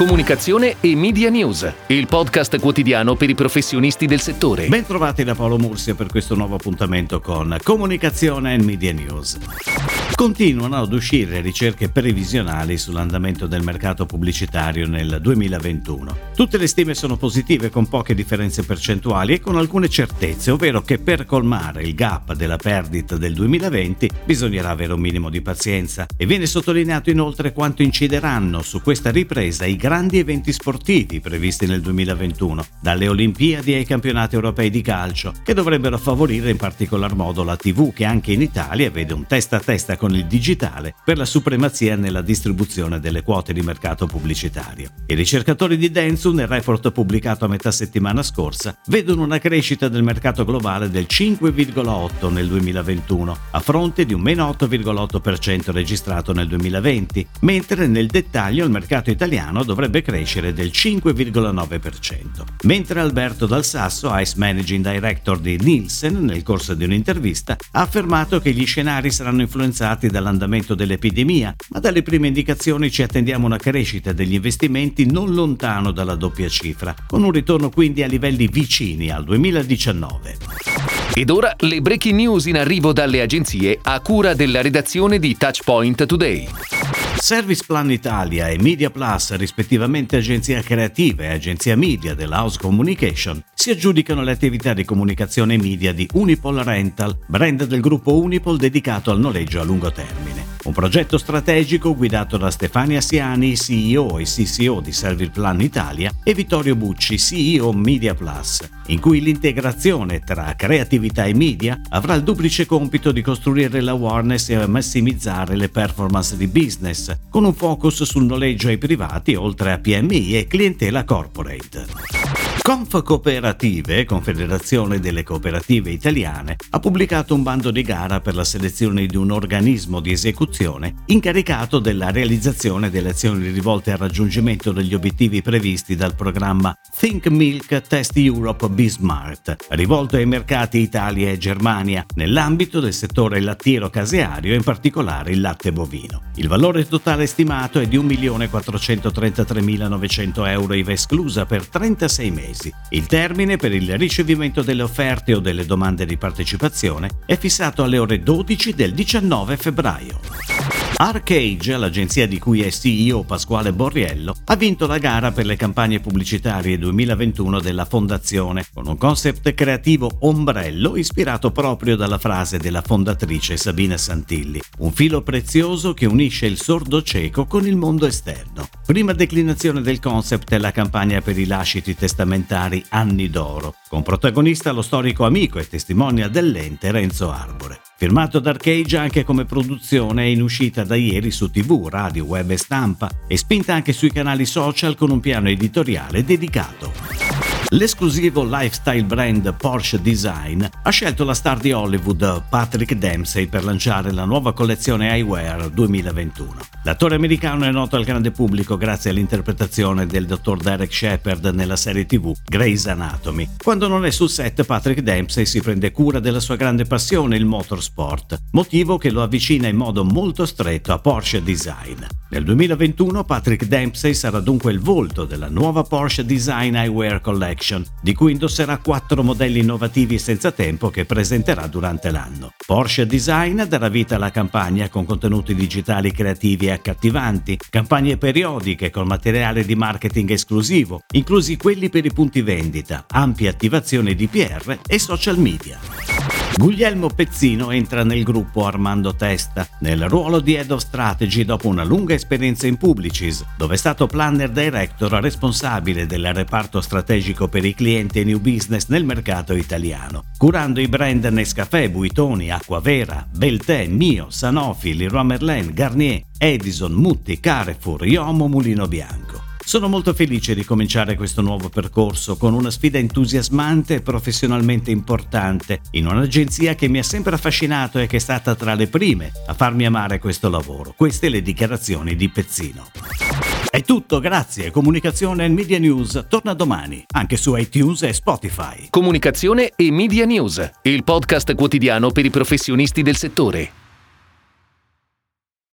Comunicazione e Media News, il podcast quotidiano per i professionisti del settore. Bentrovati da Paolo Mursia per questo nuovo appuntamento con Comunicazione e Media News. Continuano ad uscire ricerche previsionali sull'andamento del mercato pubblicitario nel 2021. Tutte le stime sono positive con poche differenze percentuali e con alcune certezze, ovvero che per colmare il gap della perdita del 2020 bisognerà avere un minimo di pazienza e viene sottolineato inoltre quanto incideranno su questa ripresa i grandi eventi sportivi previsti nel 2021, dalle Olimpiadi ai campionati europei di calcio, che dovrebbero favorire in particolar modo la TV che anche in Italia vede un testa a testa con il digitale per la supremazia nella distribuzione delle quote di mercato pubblicitario. I ricercatori di Dentsu, nel report pubblicato a metà settimana scorsa, vedono una crescita del mercato globale del 5,8 nel 2021, a fronte di un meno 8,8% registrato nel 2020, mentre nel dettaglio il mercato italiano dovrebbe crescere del 5,9%. Mentre Alberto Dal Sasso, Ice Managing Director di Nielsen, nel corso di un'intervista, ha affermato che gli scenari saranno influenzati influenzati dall'andamento dell'epidemia, ma dalle prime indicazioni ci attendiamo una crescita degli investimenti non lontano dalla doppia cifra, con un ritorno quindi a livelli vicini al 2019. Ed ora le breaking news in arrivo dalle agenzie a cura della redazione di Touchpoint Today. Service Plan Italia e Media Plus, rispettivamente agenzia creativa e agenzia media dell'House Communication, si aggiudicano le attività di comunicazione media di Unipol Rental, brand del gruppo Unipol dedicato al noleggio a lungo termine. Un progetto strategico guidato da Stefania Siani, CEO e CCO di Service Plan Italia, e Vittorio Bucci, CEO Media Plus, in cui l'integrazione tra creatività e media avrà il duplice compito di costruire l'awareness e massimizzare le performance di business con un focus sul noleggio ai privati oltre a PMI e clientela corporate. Conf Cooperative, Confederazione delle Cooperative Italiane, ha pubblicato un bando di gara per la selezione di un organismo di esecuzione incaricato della realizzazione delle azioni rivolte al raggiungimento degli obiettivi previsti dal programma Think Milk Test Europe Bismart, rivolto ai mercati Italia e Germania, nell'ambito del settore lattiero-caseario, in particolare il latte bovino. Il valore totale stimato è di 1.433.900 euro IVA esclusa per 36 mesi mesi. Il termine per il ricevimento delle offerte o delle domande di partecipazione è fissato alle ore 12 del 19 febbraio. Arcage, l'agenzia di cui è CEO Pasquale Borriello, ha vinto la gara per le campagne pubblicitarie 2021 della Fondazione, con un concept creativo ombrello ispirato proprio dalla frase della fondatrice Sabina Santilli, un filo prezioso che unisce il sordo cieco con il mondo esterno. Prima declinazione del concept è la campagna per i lasciti testamentari Anni d'Oro, con protagonista lo storico amico e testimonial dell'ente Renzo Arbore. Firmato da Arcage anche come produzione in uscita da ieri su tv, radio, web e stampa e spinta anche sui canali social con un piano editoriale dedicato. L'esclusivo lifestyle brand Porsche Design ha scelto la star di Hollywood Patrick Dempsey per lanciare la nuova collezione Eyewear 2021. L'attore americano è noto al grande pubblico grazie all'interpretazione del dottor Derek Shepard nella serie TV Grey's Anatomy. Quando non è sul set, Patrick Dempsey si prende cura della sua grande passione, il motorsport, motivo che lo avvicina in modo molto stretto a Porsche Design. Nel 2021 Patrick Dempsey sarà dunque il volto della nuova Porsche Design Eyewear Collection Collection, di cui indosserà quattro modelli innovativi senza tempo che presenterà durante l'anno. Porsche Design darà vita alla campagna con contenuti digitali creativi e accattivanti, campagne periodiche con materiale di marketing esclusivo, inclusi quelli per i punti vendita, ampie attivazioni di PR e social media. Guglielmo Pezzino entra nel gruppo Armando Testa, nel ruolo di Head of Strategy dopo una lunga esperienza in Publicis, dove è stato planner director responsabile del reparto strategico per i clienti e new business nel mercato italiano, curando i brand Nescafè, Buitoni, Acquavera, Beltè, Mio, Sanofi, Leroy Merlin, Garnier, Edison, Mutti, Carrefour, Iomo, Mulino Bianco. Sono molto felice di cominciare questo nuovo percorso con una sfida entusiasmante e professionalmente importante in un'agenzia che mi ha sempre affascinato e che è stata tra le prime a farmi amare questo lavoro. Queste le dichiarazioni di Pezzino. È tutto, grazie. Comunicazione e Media News torna domani, anche su iTunes e Spotify. Comunicazione e Media News, il podcast quotidiano per i professionisti del settore.